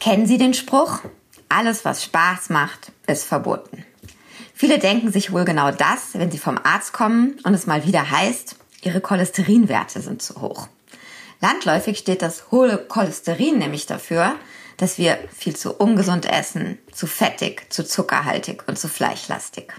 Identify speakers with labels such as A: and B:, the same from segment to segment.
A: Kennen Sie den Spruch? Alles, was Spaß macht, ist verboten. Viele denken sich wohl genau das, wenn sie vom Arzt kommen und es mal wieder heißt, ihre Cholesterinwerte sind zu hoch. Landläufig steht das hohe Cholesterin nämlich dafür, dass wir viel zu ungesund essen, zu fettig, zu zuckerhaltig und zu fleischlastig.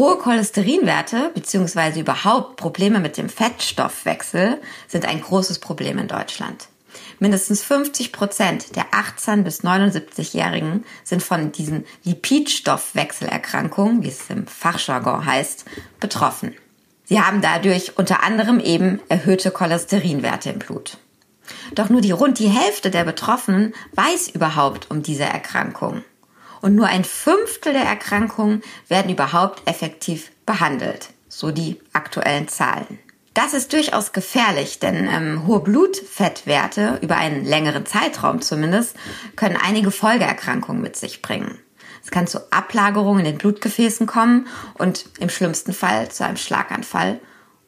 A: Hohe Cholesterinwerte bzw. überhaupt Probleme mit dem Fettstoffwechsel sind ein großes Problem in Deutschland. Mindestens 50 Prozent der 18 bis 79-Jährigen sind von diesen Lipidstoffwechselerkrankungen, wie es im Fachjargon heißt, betroffen. Sie haben dadurch unter anderem eben erhöhte Cholesterinwerte im Blut. Doch nur die rund die Hälfte der Betroffenen weiß überhaupt um diese Erkrankung. Und nur ein Fünftel der Erkrankungen werden überhaupt effektiv behandelt, so die aktuellen Zahlen. Das ist durchaus gefährlich, denn ähm, hohe Blutfettwerte über einen längeren Zeitraum zumindest können einige Folgeerkrankungen mit sich bringen. Es kann zu Ablagerungen in den Blutgefäßen kommen und im schlimmsten Fall zu einem Schlaganfall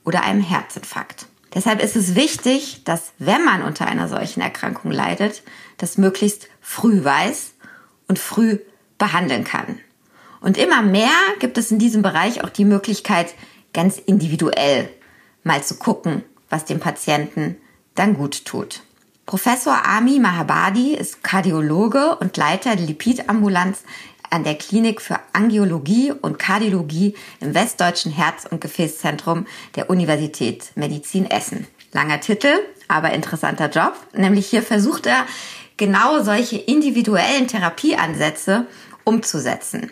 A: oder einem Herzinfarkt. Deshalb ist es wichtig, dass wenn man unter einer solchen Erkrankung leidet, das möglichst früh weiß und früh behandeln kann. Und immer mehr gibt es in diesem Bereich auch die Möglichkeit, ganz individuell mal zu gucken, was dem Patienten dann gut tut. Professor Ami Mahabadi ist Kardiologe und Leiter der Lipidambulanz an der Klinik für Angiologie und Kardiologie im Westdeutschen Herz- und Gefäßzentrum der Universität Medizin Essen. Langer Titel, aber interessanter Job. Nämlich hier versucht er genau solche individuellen Therapieansätze umzusetzen.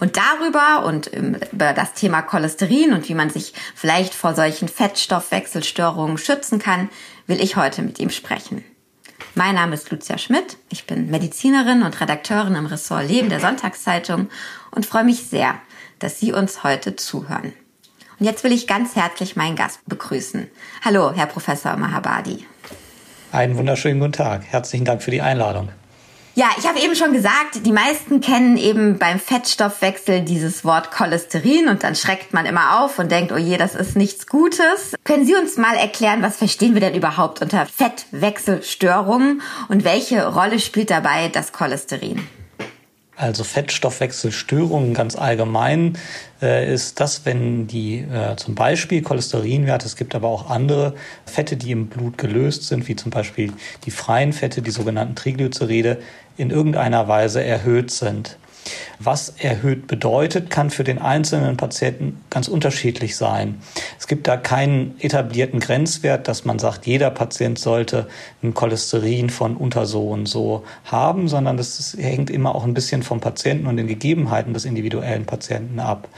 A: Und darüber und über das Thema Cholesterin und wie man sich vielleicht vor solchen Fettstoffwechselstörungen schützen kann, will ich heute mit ihm sprechen. Mein Name ist Lucia Schmidt. Ich bin Medizinerin und Redakteurin im Ressort Leben der Sonntagszeitung und freue mich sehr, dass Sie uns heute zuhören. Und jetzt will ich ganz herzlich meinen Gast begrüßen. Hallo, Herr Professor Mahabadi.
B: Einen wunderschönen guten Tag. Herzlichen Dank für die Einladung.
A: Ja, ich habe eben schon gesagt, die meisten kennen eben beim Fettstoffwechsel dieses Wort Cholesterin und dann schreckt man immer auf und denkt, oh je, das ist nichts Gutes. Können Sie uns mal erklären, was verstehen wir denn überhaupt unter Fettwechselstörungen und welche Rolle spielt dabei das Cholesterin?
B: Also Fettstoffwechselstörungen ganz allgemein äh, ist das, wenn die äh, zum Beispiel Cholesterinwerte, es gibt aber auch andere Fette, die im Blut gelöst sind, wie zum Beispiel die freien Fette, die sogenannten Triglyceride, in irgendeiner Weise erhöht sind. Was erhöht bedeutet, kann für den einzelnen Patienten ganz unterschiedlich sein. Es gibt da keinen etablierten Grenzwert, dass man sagt, jeder Patient sollte ein Cholesterin von unter so und so haben, sondern das hängt immer auch ein bisschen vom Patienten und den Gegebenheiten des individuellen Patienten ab.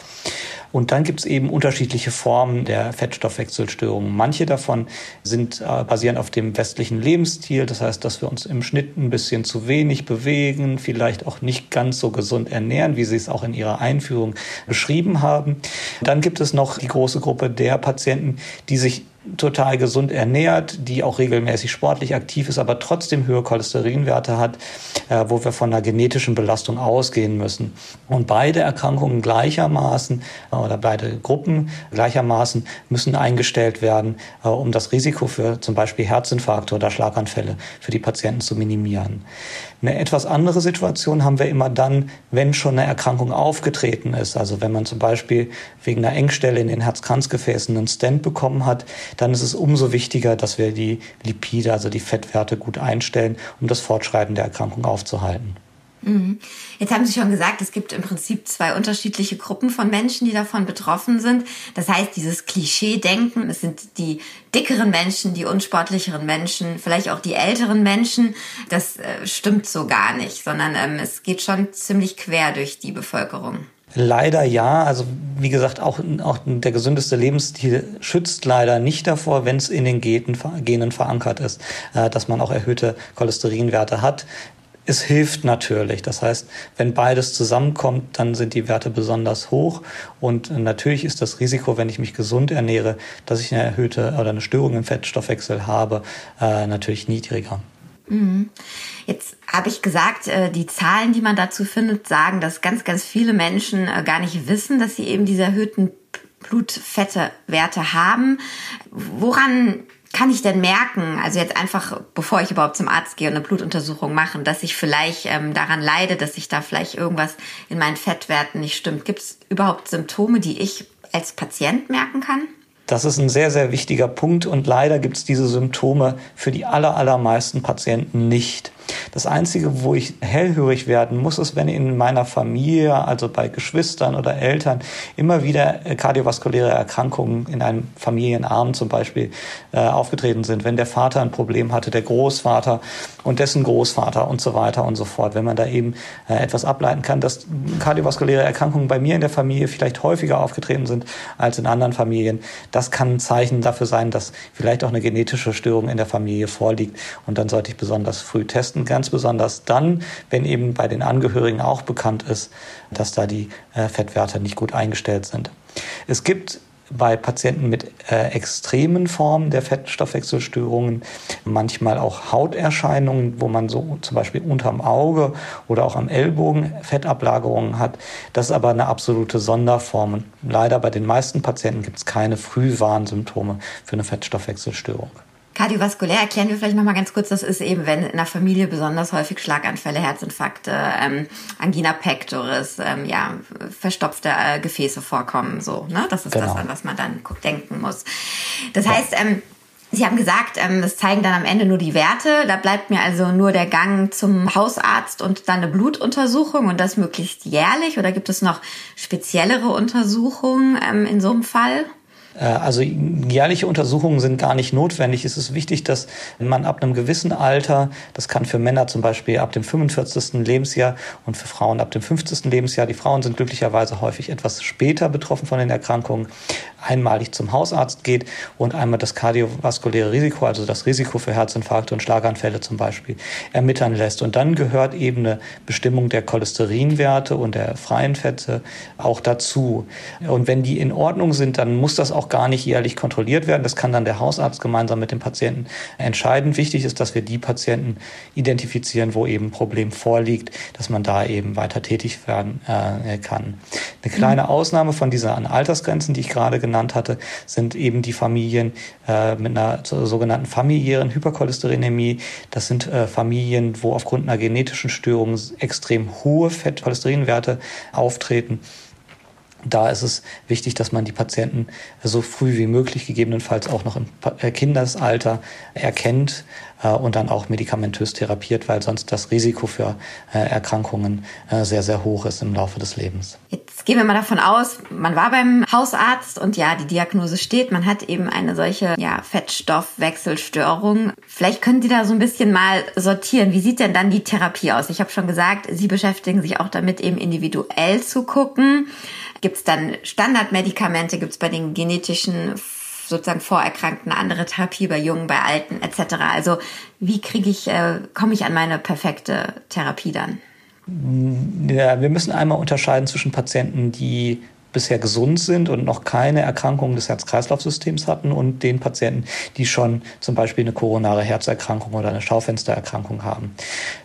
B: Und dann gibt es eben unterschiedliche Formen der Fettstoffwechselstörungen. Manche davon sind äh, basierend auf dem westlichen Lebensstil, das heißt, dass wir uns im Schnitt ein bisschen zu wenig bewegen, vielleicht auch nicht ganz so gesund ernähren, wie Sie es auch in Ihrer Einführung beschrieben haben. Dann gibt es noch die große Gruppe der Patienten, die sich total gesund ernährt, die auch regelmäßig sportlich aktiv ist, aber trotzdem höhere Cholesterinwerte hat, äh, wo wir von einer genetischen Belastung ausgehen müssen. Und beide Erkrankungen gleichermaßen äh, oder beide Gruppen gleichermaßen müssen eingestellt werden, äh, um das Risiko für zum Beispiel Herzinfarkte oder Schlaganfälle für die Patienten zu minimieren. Eine etwas andere Situation haben wir immer dann, wenn schon eine Erkrankung aufgetreten ist. Also wenn man zum Beispiel wegen einer Engstelle in den Herzkranzgefäßen einen Stent bekommen hat, dann ist es umso wichtiger, dass wir die Lipide, also die Fettwerte gut einstellen, um das Fortschreiten der Erkrankung aufzuhalten.
A: Mhm. Jetzt haben Sie schon gesagt, es gibt im Prinzip zwei unterschiedliche Gruppen von Menschen, die davon betroffen sind. Das heißt, dieses Klischee-Denken, es sind die dickeren Menschen, die unsportlicheren Menschen, vielleicht auch die älteren Menschen, das äh, stimmt so gar nicht, sondern ähm, es geht schon ziemlich quer durch die Bevölkerung.
B: Leider ja. Also wie gesagt, auch, auch der gesündeste Lebensstil schützt leider nicht davor, wenn es in den Genen verankert ist, äh, dass man auch erhöhte Cholesterinwerte hat. Es hilft natürlich. Das heißt, wenn beides zusammenkommt, dann sind die Werte besonders hoch. Und natürlich ist das Risiko, wenn ich mich gesund ernähre, dass ich eine erhöhte oder eine Störung im Fettstoffwechsel habe, äh, natürlich niedriger.
A: Mhm. Jetzt habe ich gesagt, äh, die Zahlen, die man dazu findet, sagen, dass ganz, ganz viele Menschen äh, gar nicht wissen, dass sie eben diese erhöhten Blutfettewerte haben. Woran kann ich denn merken, also jetzt einfach, bevor ich überhaupt zum Arzt gehe und eine Blutuntersuchung mache, dass ich vielleicht ähm, daran leide, dass sich da vielleicht irgendwas in meinen Fettwerten nicht stimmt? Gibt es überhaupt Symptome, die ich als Patient merken kann?
B: Das ist ein sehr, sehr wichtiger Punkt und leider gibt es diese Symptome für die aller, allermeisten Patienten nicht. Das Einzige, wo ich hellhörig werden muss, ist, wenn in meiner Familie, also bei Geschwistern oder Eltern, immer wieder äh, kardiovaskuläre Erkrankungen in einem Familienarm zum Beispiel äh, aufgetreten sind. Wenn der Vater ein Problem hatte, der Großvater und dessen Großvater und so weiter und so fort. Wenn man da eben äh, etwas ableiten kann, dass kardiovaskuläre Erkrankungen bei mir in der Familie vielleicht häufiger aufgetreten sind als in anderen Familien, das kann ein Zeichen dafür sein, dass vielleicht auch eine genetische Störung in der Familie vorliegt. Und dann sollte ich besonders früh testen testen, ganz besonders dann, wenn eben bei den Angehörigen auch bekannt ist, dass da die äh, Fettwerte nicht gut eingestellt sind. Es gibt bei Patienten mit äh, extremen Formen der Fettstoffwechselstörungen manchmal auch Hauterscheinungen, wo man so zum Beispiel unterm Auge oder auch am Ellbogen Fettablagerungen hat. Das ist aber eine absolute Sonderform. Und leider bei den meisten Patienten gibt es keine Frühwarnsymptome für eine Fettstoffwechselstörung.
A: Kardiovaskulär erklären wir vielleicht nochmal ganz kurz, das ist eben, wenn in der Familie besonders häufig Schlaganfälle, Herzinfarkte, ähm, Angina pectoris, ähm, ja, verstopfte äh, Gefäße vorkommen, so, ne? Das ist genau. das, an was man dann denken muss. Das ja. heißt, ähm, Sie haben gesagt, ähm, das zeigen dann am Ende nur die Werte. Da bleibt mir also nur der Gang zum Hausarzt und dann eine Blutuntersuchung und das möglichst jährlich. Oder gibt es noch speziellere Untersuchungen ähm, in so einem Fall?
B: Äh, also jährliche Untersuchungen sind gar nicht notwendig. Es ist wichtig, dass man ab einem gewissen Alter, das kann für Männer zum Beispiel ab dem 45. Lebensjahr und für Frauen ab dem 50. Lebensjahr, die Frauen sind glücklicherweise häufig etwas später betroffen von den Erkrankungen, einmalig zum Hausarzt geht und einmal das kardiovaskuläre Risiko, also das Risiko für Herzinfarkte und Schlaganfälle zum Beispiel, ermitteln lässt. Und dann gehört eben eine Bestimmung der Cholesterinwerte und der freien Fette auch dazu. Und wenn die in Ordnung sind, dann muss das auch gar nicht jährlich kontrolliert werden. Das kann dann der Hausarzt gemeinsam mit dem Patienten entscheiden. Wichtig ist, dass wir die Patienten identifizieren, wo eben ein Problem vorliegt, dass man da eben weiter tätig werden äh, kann. Eine kleine mhm. Ausnahme von diesen Altersgrenzen, die ich gerade genannt genannt hatte, sind eben die Familien äh, mit einer sogenannten familiären Hypercholesterinämie. Das sind äh, Familien, wo aufgrund einer genetischen Störung extrem hohe Fettcholesterinwerte auftreten. Da ist es wichtig, dass man die Patienten so früh wie möglich, gegebenenfalls auch noch im äh, Kindesalter, erkennt äh, und dann auch medikamentös therapiert, weil sonst das Risiko für äh, Erkrankungen sehr, sehr hoch ist im Laufe des Lebens.
A: Jetzt gehen wir mal davon aus, man war beim Hausarzt und ja, die Diagnose steht, man hat eben eine solche ja, Fettstoffwechselstörung. Vielleicht können Sie da so ein bisschen mal sortieren. Wie sieht denn dann die Therapie aus? Ich habe schon gesagt, Sie beschäftigen sich auch damit, eben individuell zu gucken. Gibt es dann Standardmedikamente? Gibt es bei den genetischen sozusagen Vorerkrankten andere Therapie bei Jungen, bei Alten etc. Also wie kriege ich, äh, komme ich an meine perfekte Therapie dann?
B: Ja, wir müssen einmal unterscheiden zwischen Patienten, die bisher gesund sind und noch keine Erkrankung des Herz-Kreislauf-Systems hatten und den Patienten, die schon zum Beispiel eine koronare Herzerkrankung oder eine Schaufenstererkrankung haben.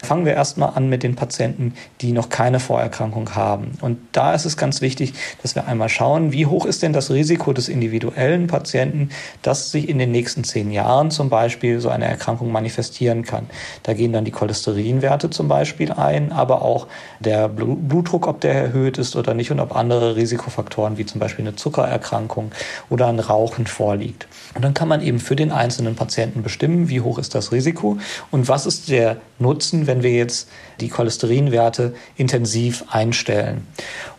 B: Fangen wir erstmal an mit den Patienten, die noch keine Vorerkrankung haben. Und da ist es ganz wichtig, dass wir einmal schauen, wie hoch ist denn das Risiko des individuellen Patienten, dass sich in den nächsten zehn Jahren zum Beispiel so eine Erkrankung manifestieren kann. Da gehen dann die Cholesterinwerte zum Beispiel ein, aber auch der Blutdruck, ob der erhöht ist oder nicht und ob andere Risikofaktoren Risikofaktoren wie zum Beispiel eine Zuckererkrankung oder ein Rauchen vorliegt. Und dann kann man eben für den einzelnen Patienten bestimmen, wie hoch ist das Risiko und was ist der Nutzen, wenn wir jetzt die Cholesterinwerte intensiv einstellen.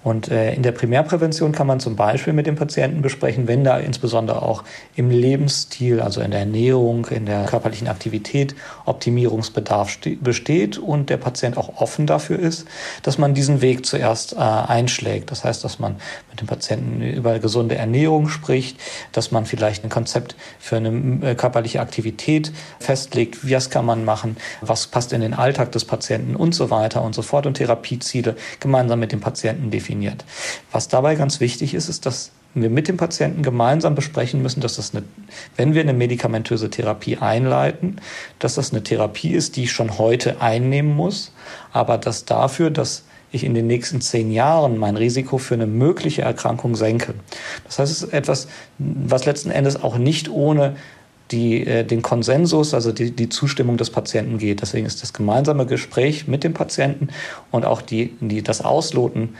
B: Und äh, in der Primärprävention kann man zum Beispiel mit dem Patienten besprechen, wenn da insbesondere auch im Lebensstil, also in der Ernährung, in der körperlichen Aktivität Optimierungsbedarf besteht und der Patient auch offen dafür ist, dass man diesen Weg zuerst äh, einschlägt. Das heißt, dass man mit dem Patienten über gesunde Ernährung spricht, dass man vielleicht ein Konzept für eine äh, körperliche Aktivität festlegt, wie das kann man machen, was passt in den Alltag des Patienten und so weiter und so fort und Therapieziele gemeinsam mit dem Patienten definiert. Was dabei ganz wichtig ist, ist, dass wir mit dem Patienten gemeinsam besprechen müssen, dass das eine, wenn wir eine medikamentöse Therapie einleiten, dass das eine Therapie ist, die ich schon heute einnehmen muss, aber dass dafür, dass ich in den nächsten zehn Jahren mein Risiko für eine mögliche Erkrankung senke. Das heißt, es ist etwas, was letzten Endes auch nicht ohne die äh, den Konsensus, also die, die Zustimmung des Patienten geht. Deswegen ist das gemeinsame Gespräch mit dem Patienten und auch die, die, das Ausloten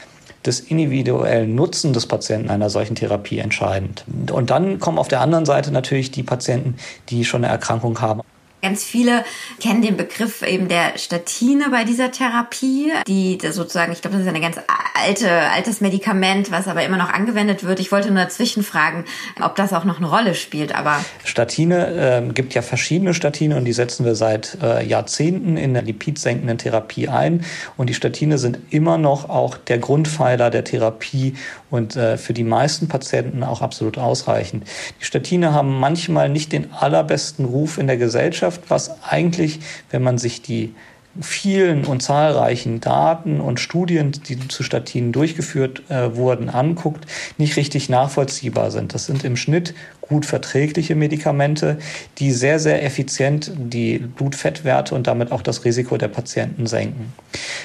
B: des individuellen Nutzen des Patienten einer solchen Therapie entscheidend. Und dann kommen auf der anderen Seite natürlich die Patienten, die schon eine Erkrankung haben.
A: Ganz viele kennen den Begriff eben der Statine bei dieser Therapie, die sozusagen, ich glaube, das ist eine ganz alte, altes Medikament, was aber immer noch angewendet wird. Ich wollte nur dazwischen fragen, ob das auch noch eine Rolle spielt. Aber
B: Statine äh, gibt ja verschiedene Statine und die setzen wir seit äh, Jahrzehnten in der lipidsenkenden Therapie ein. Und die Statine sind immer noch auch der Grundpfeiler der Therapie und äh, für die meisten Patienten auch absolut ausreichend. Die Statine haben manchmal nicht den allerbesten Ruf in der Gesellschaft, was eigentlich, wenn man sich die vielen und zahlreichen Daten und Studien, die zu Statinen durchgeführt äh, wurden, anguckt, nicht richtig nachvollziehbar sind. Das sind im Schnitt gut verträgliche Medikamente, die sehr, sehr effizient die Blutfettwerte und damit auch das Risiko der Patienten senken.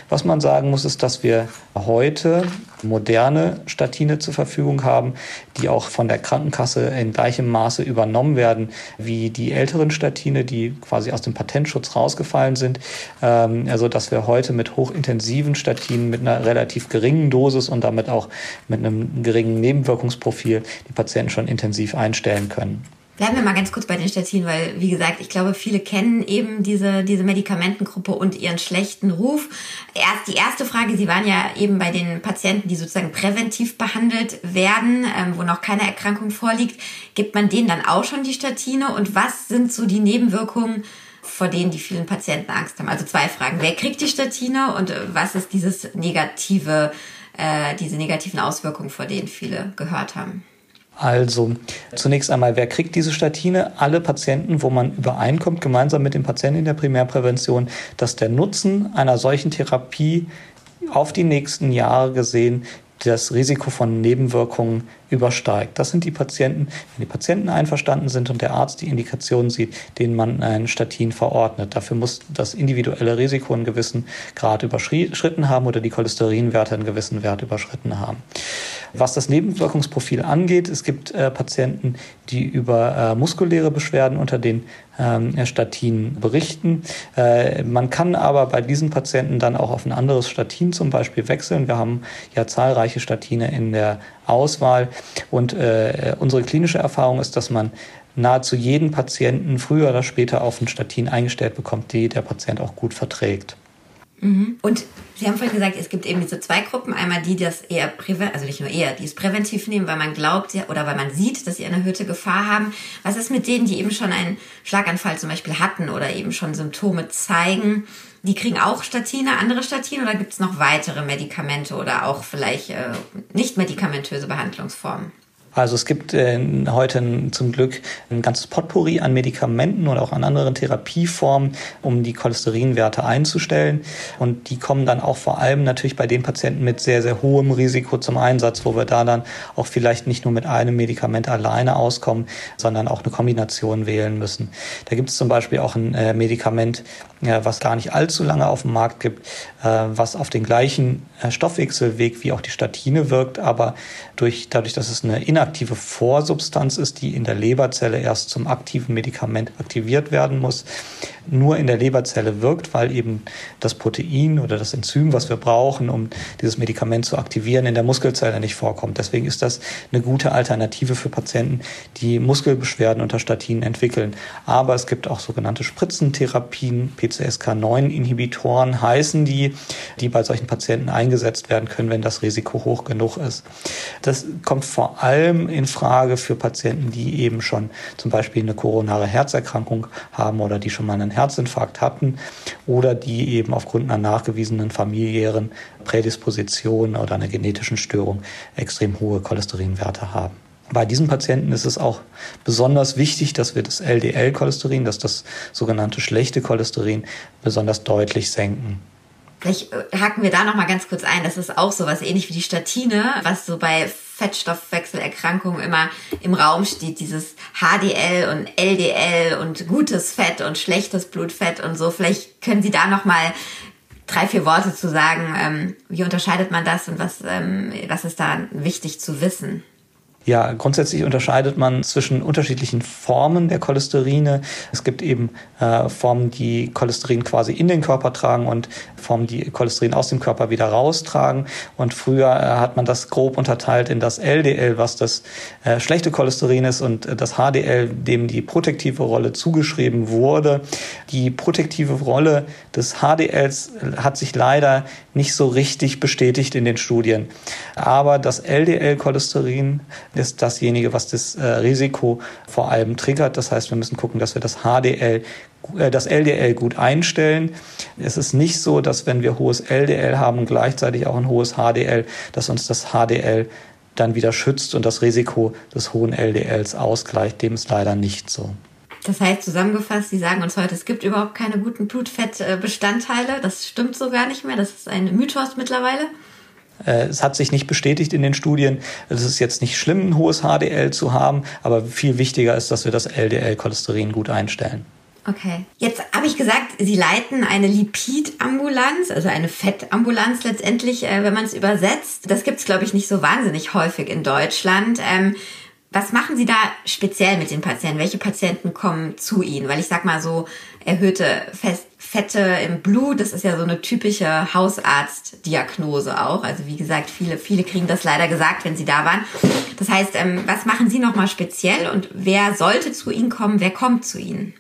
B: Was man sagen muss, ist, dass wir heute moderne Statine zur Verfügung haben, die auch von der Krankenkasse in gleichem Maße übernommen werden wie die älteren Statine, die quasi aus dem Patentschutz rausgefallen sind. Ähm, also dass wir heute mit hochintensiven Statinen mit einer relativ geringen Dosis und damit auch mit einem geringen Nebenwirkungsprofil die Patienten schon intensiv einstellen können.
A: Bleiben wir mal ganz kurz bei den Statinen, weil, wie gesagt, ich glaube, viele kennen eben diese, diese Medikamentengruppe und ihren schlechten Ruf. Erst die erste Frage, Sie waren ja eben bei den Patienten, die sozusagen präventiv behandelt werden, ähm, wo noch keine Erkrankung vorliegt. Gibt man denen dann auch schon die Statine? Und was sind so die Nebenwirkungen, vor denen die vielen Patienten Angst haben? Also zwei Fragen. Wer kriegt die Statine und was ist dieses negative, äh, diese negativen Auswirkungen, vor denen viele gehört haben?
B: Also zunächst einmal, wer kriegt diese Statine? Alle Patienten, wo man übereinkommt, gemeinsam mit dem Patienten in der Primärprävention, dass der Nutzen einer solchen Therapie auf die nächsten Jahre gesehen das Risiko von Nebenwirkungen übersteigt. Das sind die Patienten, wenn die Patienten einverstanden sind und der Arzt die Indikation sieht, denen man ein Statin verordnet. Dafür muss das individuelle Risiko einen gewissen Grad überschritten haben oder die Cholesterinwerte einen gewissen Wert überschritten haben. Was das Nebenwirkungsprofil angeht, es gibt äh, Patienten, die über äh, muskuläre Beschwerden unter den ähm, Statinen berichten. Äh, man kann aber bei diesen Patienten dann auch auf ein anderes Statin zum Beispiel wechseln. Wir haben ja zahlreiche Statine in der Auswahl und äh, unsere klinische Erfahrung ist, dass man nahezu jeden Patienten früher oder später auf ein Statin eingestellt bekommt, die der Patient auch gut verträgt.
A: Mhm. Und Sie haben vorhin gesagt, es gibt eben diese zwei Gruppen. Einmal die, die das eher präventiv, also nicht nur eher, die es präventiv nehmen, weil man glaubt oder weil man sieht, dass sie eine erhöhte Gefahr haben. Was ist mit denen, die eben schon einen Schlaganfall zum Beispiel hatten oder eben schon Symptome zeigen? Die kriegen auch Statine, andere Statine oder gibt es noch weitere Medikamente oder auch vielleicht äh, nicht medikamentöse Behandlungsformen?
B: Also es gibt äh, heute zum Glück ein ganzes Potpourri an Medikamenten und auch an anderen Therapieformen, um die Cholesterinwerte einzustellen. Und die kommen dann auch vor allem natürlich bei den Patienten mit sehr, sehr hohem Risiko zum Einsatz, wo wir da dann auch vielleicht nicht nur mit einem Medikament alleine auskommen, sondern auch eine Kombination wählen müssen. Da gibt es zum Beispiel auch ein äh, Medikament, was gar nicht allzu lange auf dem Markt gibt, äh, was auf den gleichen äh, Stoffwechselweg wie auch die Statine wirkt, aber durch, dadurch, dass es eine inaktive Vorsubstanz ist, die in der Leberzelle erst zum aktiven Medikament aktiviert werden muss, nur in der Leberzelle wirkt, weil eben das Protein oder das Enzym, was wir brauchen, um dieses Medikament zu aktivieren, in der Muskelzelle nicht vorkommt. Deswegen ist das eine gute Alternative für Patienten, die Muskelbeschwerden unter Statinen entwickeln. Aber es gibt auch sogenannte Spritzentherapien, PCSK9-Inhibitoren heißen die, die bei solchen Patienten eingesetzt werden können, wenn das Risiko hoch genug ist. Das kommt vor allem in Frage für Patienten, die eben schon zum Beispiel eine koronare Herzerkrankung haben oder die schon mal einen Herzinfarkt hatten oder die eben aufgrund einer nachgewiesenen familiären Prädisposition oder einer genetischen Störung extrem hohe Cholesterinwerte haben. Bei diesen Patienten ist es auch besonders wichtig, dass wir das LDL-Cholesterin, dass das sogenannte schlechte Cholesterin besonders deutlich senken.
A: Vielleicht haken wir da noch mal ganz kurz ein. Das ist auch so was ähnlich wie die Statine, was so bei Fettstoffwechselerkrankungen immer im Raum steht. Dieses HDL und LDL und gutes Fett und schlechtes Blutfett und so. Vielleicht können Sie da noch mal drei, vier Worte zu sagen. Ähm, wie unterscheidet man das und was, ähm, was ist da wichtig zu wissen?
B: Ja, grundsätzlich unterscheidet man zwischen unterschiedlichen Formen der Cholesterine. Es gibt eben äh, Formen, die Cholesterin quasi in den Körper tragen und Formen, die Cholesterin aus dem Körper wieder raustragen. Und früher äh, hat man das grob unterteilt in das LDL, was das äh, schlechte Cholesterin ist, und äh, das HDL, dem die protektive Rolle zugeschrieben wurde. Die protektive Rolle des HDLs hat sich leider nicht so richtig bestätigt in den Studien. Aber das LDL-Cholesterin ist dasjenige, was das äh, Risiko vor allem triggert. Das heißt, wir müssen gucken, dass wir das HDL äh, das LDL gut einstellen. Es ist nicht so, dass wenn wir hohes LDL haben und gleichzeitig auch ein hohes HDL, dass uns das HDL dann wieder schützt und das Risiko des hohen LDLs ausgleicht. Dem ist leider nicht so.
A: Das heißt zusammengefasst, Sie sagen uns heute, es gibt überhaupt keine guten Blutfettbestandteile. Das stimmt so gar nicht mehr. Das ist ein Mythos mittlerweile.
B: Äh, es hat sich nicht bestätigt in den Studien. Es ist jetzt nicht schlimm, ein hohes HDL zu haben, aber viel wichtiger ist, dass wir das LDL-Cholesterin gut einstellen.
A: Okay. Jetzt habe ich gesagt, Sie leiten eine Lipidambulanz, also eine Fettambulanz letztendlich, äh, wenn man es übersetzt. Das gibt es, glaube ich, nicht so wahnsinnig häufig in Deutschland. Ähm, was machen Sie da speziell mit den Patienten? Welche Patienten kommen zu Ihnen? Weil ich sag mal so, erhöhte Fest Fette im Blut, das ist ja so eine typische Hausarztdiagnose auch. Also wie gesagt, viele, viele kriegen das leider gesagt, wenn sie da waren. Das heißt, ähm, was machen Sie nochmal speziell und wer sollte zu Ihnen kommen? Wer kommt zu Ihnen?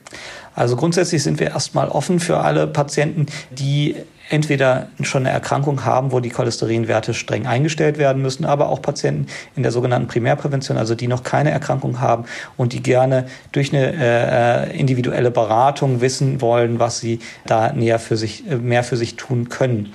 B: Also grundsätzlich sind wir erstmal offen für alle Patienten, die entweder schon eine Erkrankung haben, wo die Cholesterinwerte streng eingestellt werden müssen, aber auch Patienten in der sogenannten Primärprävention, also die noch keine Erkrankung haben und die gerne durch eine äh, individuelle Beratung wissen wollen, was sie da näher für sich, äh, mehr für sich tun können.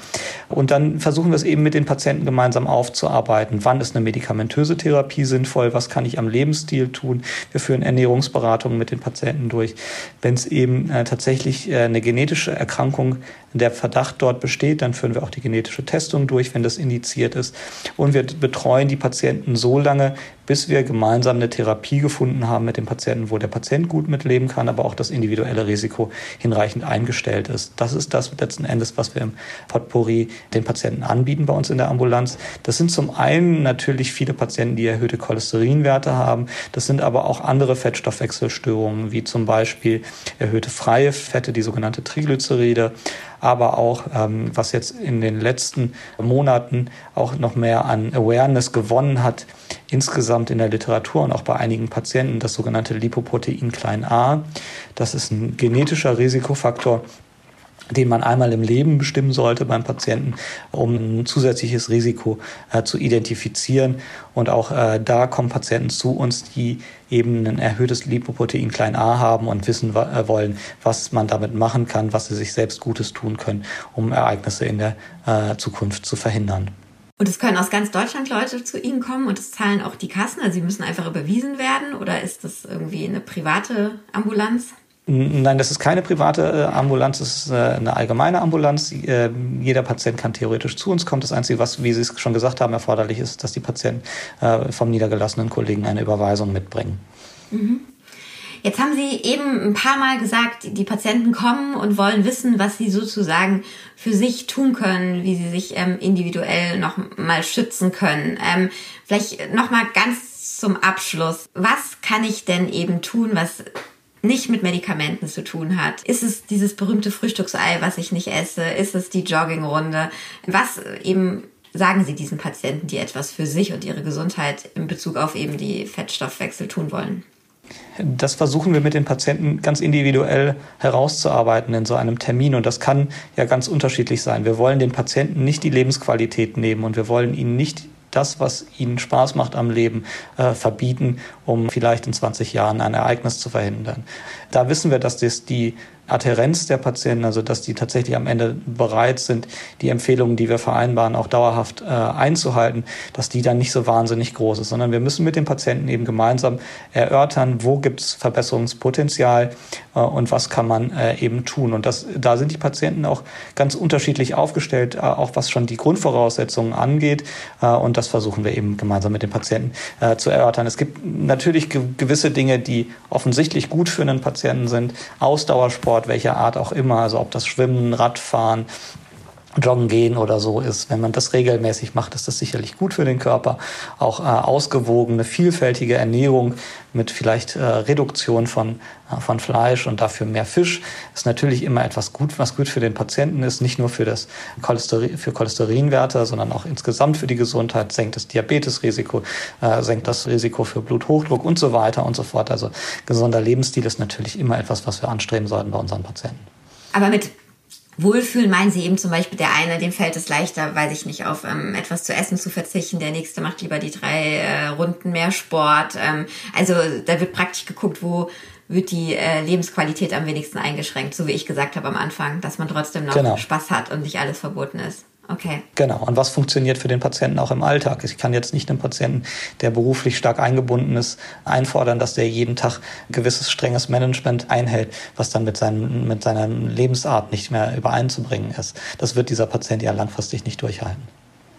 B: Und dann versuchen wir es eben mit den Patienten gemeinsam aufzuarbeiten. Wann ist eine medikamentöse Therapie sinnvoll? Was kann ich am Lebensstil tun? Wir führen Ernährungsberatungen mit den Patienten durch. Wenn es eben äh, tatsächlich äh, eine genetische Erkrankung der Verdacht dort besteht, dann führen wir auch die genetische Testung durch, wenn das indiziert ist. Und wir betreuen die Patienten so lange, bis wir gemeinsam eine Therapie gefunden haben mit dem Patienten, wo der Patient gut mitleben kann, aber auch das individuelle Risiko hinreichend eingestellt ist. Das ist das letzten Endes, was wir im Potpourri den Patienten anbieten bei uns in der Ambulanz. Das sind zum einen natürlich viele Patienten, die erhöhte Cholesterinwerte haben. Das sind aber auch andere Fettstoffwechselstörungen, wie zum Beispiel erhöhte freie Fette, die sogenannte Triglyceride aber auch, ähm, was jetzt in den letzten Monaten auch noch mehr an Awareness gewonnen hat, insgesamt in der Literatur und auch bei einigen Patienten, das sogenannte Lipoprotein klein a. Das ist ein genetischer Risikofaktor, den man einmal im Leben bestimmen sollte beim Patienten, um ein zusätzliches Risiko äh, zu identifizieren. Und auch äh, da kommen Patienten zu uns, die eben ein erhöhtes Lipoprotein klein a haben und wissen äh, wollen, was man damit machen kann, was sie sich selbst Gutes tun können, um Ereignisse in der äh, Zukunft zu verhindern.
A: Und es können aus ganz Deutschland Leute zu Ihnen kommen und es zahlen auch die Kassen. Also Sie müssen einfach überwiesen werden oder ist das irgendwie eine private Ambulanz?
B: Nein, das ist keine private äh, Ambulanz, das ist äh, eine allgemeine Ambulanz. Äh, jeder Patient kann theoretisch zu uns kommen. Das Einzige, was, wie Sie es schon gesagt haben, erforderlich ist, dass die Patienten vom niedergelassenen Kollegen eine Überweisung mitbringen.
A: Mhm. Jetzt haben Sie eben ein paar Mal gesagt, die Patienten kommen und wollen wissen, was sie sozusagen für sich tun können, wie sie sich ähm, individuell noch mal schützen können. Ähm, vielleicht noch mal ganz zum Abschluss. Was kann ich denn eben tun, was nicht mit Medikamenten zu tun hat. Ist es dieses berühmte Frühstücksei, was ich nicht esse? Ist es die Joggingrunde? Was eben sagen Sie diesen Patienten, die etwas für sich und ihre Gesundheit in Bezug auf eben die Fettstoffwechsel tun wollen?
B: Das versuchen wir mit den Patienten ganz individuell herauszuarbeiten in so einem Termin. Und das kann ja ganz unterschiedlich sein. Wir wollen den Patienten nicht die Lebensqualität nehmen und wir wollen ihnen nicht das, was ihnen Spaß macht am Leben, äh, verbieten, um vielleicht in 20 Jahren ein Ereignis zu verhindern. Da wissen wir, dass das die Adherenz der Patienten, also dass die tatsächlich am Ende bereit sind, die Empfehlungen, die wir vereinbaren, auch dauerhaft äh, einzuhalten, dass die dann nicht so wahnsinnig groß ist, sondern wir müssen mit den Patienten eben gemeinsam erörtern, wo gibt es Verbesserungspotenzial äh, und was kann man äh, eben tun. Und das, da sind die Patienten auch ganz unterschiedlich aufgestellt, äh, auch was schon die Grundvoraussetzungen angeht. Äh, und das versuchen wir eben gemeinsam mit den Patienten äh, zu erörtern. Es gibt natürlich ge gewisse Dinge, die offensichtlich gut für einen Patienten sind. Ausdauersport, Sport, welcher Art auch immer, also ob das Schwimmen, Radfahren, Joggen gehen oder so ist. Wenn man das regelmäßig macht, ist das sicherlich gut für den Körper. Auch äh, ausgewogene, vielfältige Ernährung mit vielleicht äh, Reduktion von, äh, von Fleisch und dafür mehr Fisch ist natürlich immer etwas gut, was gut für den Patienten ist, nicht nur für das Cholesterin, für Cholesterinwerte, sondern auch insgesamt für die Gesundheit, senkt das Diabetesrisiko, äh, senkt das Risiko für Bluthochdruck und so weiter und so fort. Also gesunder Lebensstil ist natürlich immer etwas, was wir anstreben sollten bei unseren Patienten.
A: Aber mit Wohlfühlen meinen sie eben zum Beispiel, der eine, dem fällt es leichter, weiß ich nicht, auf ähm, etwas zu essen zu verzichten, der nächste macht lieber die drei äh, Runden mehr Sport. Ähm, also da wird praktisch geguckt, wo wird die äh, Lebensqualität am wenigsten eingeschränkt, so wie ich gesagt habe am Anfang, dass man trotzdem noch genau. Spaß hat und nicht alles verboten ist. Okay.
B: Genau. Und was funktioniert für den Patienten auch im Alltag? Ich kann jetzt nicht einem Patienten, der beruflich stark eingebunden ist, einfordern, dass der jeden Tag gewisses strenges Management einhält, was dann mit, seinem, mit seiner Lebensart nicht mehr übereinzubringen ist. Das wird dieser Patient ja langfristig nicht durchhalten.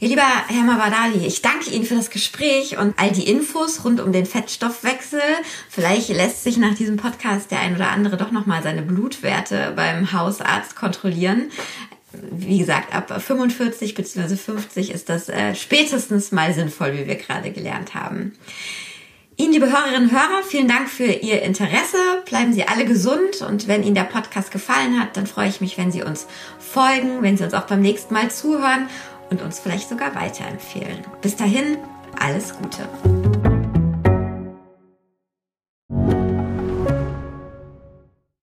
A: Ja, lieber Herr Mavadali, ich danke Ihnen für das Gespräch und all die Infos rund um den Fettstoffwechsel. Vielleicht lässt sich nach diesem Podcast der ein oder andere doch nochmal seine Blutwerte beim Hausarzt kontrollieren wie gesagt, ab 45 bzw. 50 ist das äh, spätestens mal sinnvoll, wie wir gerade gelernt haben. Ihnen, liebe Hörerinnen und Hörer, vielen Dank für Ihr Interesse. Bleiben Sie alle gesund und wenn Ihnen der Podcast gefallen hat, dann freue ich mich, wenn Sie uns folgen, wenn Sie uns auch beim nächsten Mal zuhören und uns vielleicht sogar weiterempfehlen. Bis dahin, alles Gute.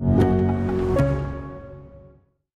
C: you.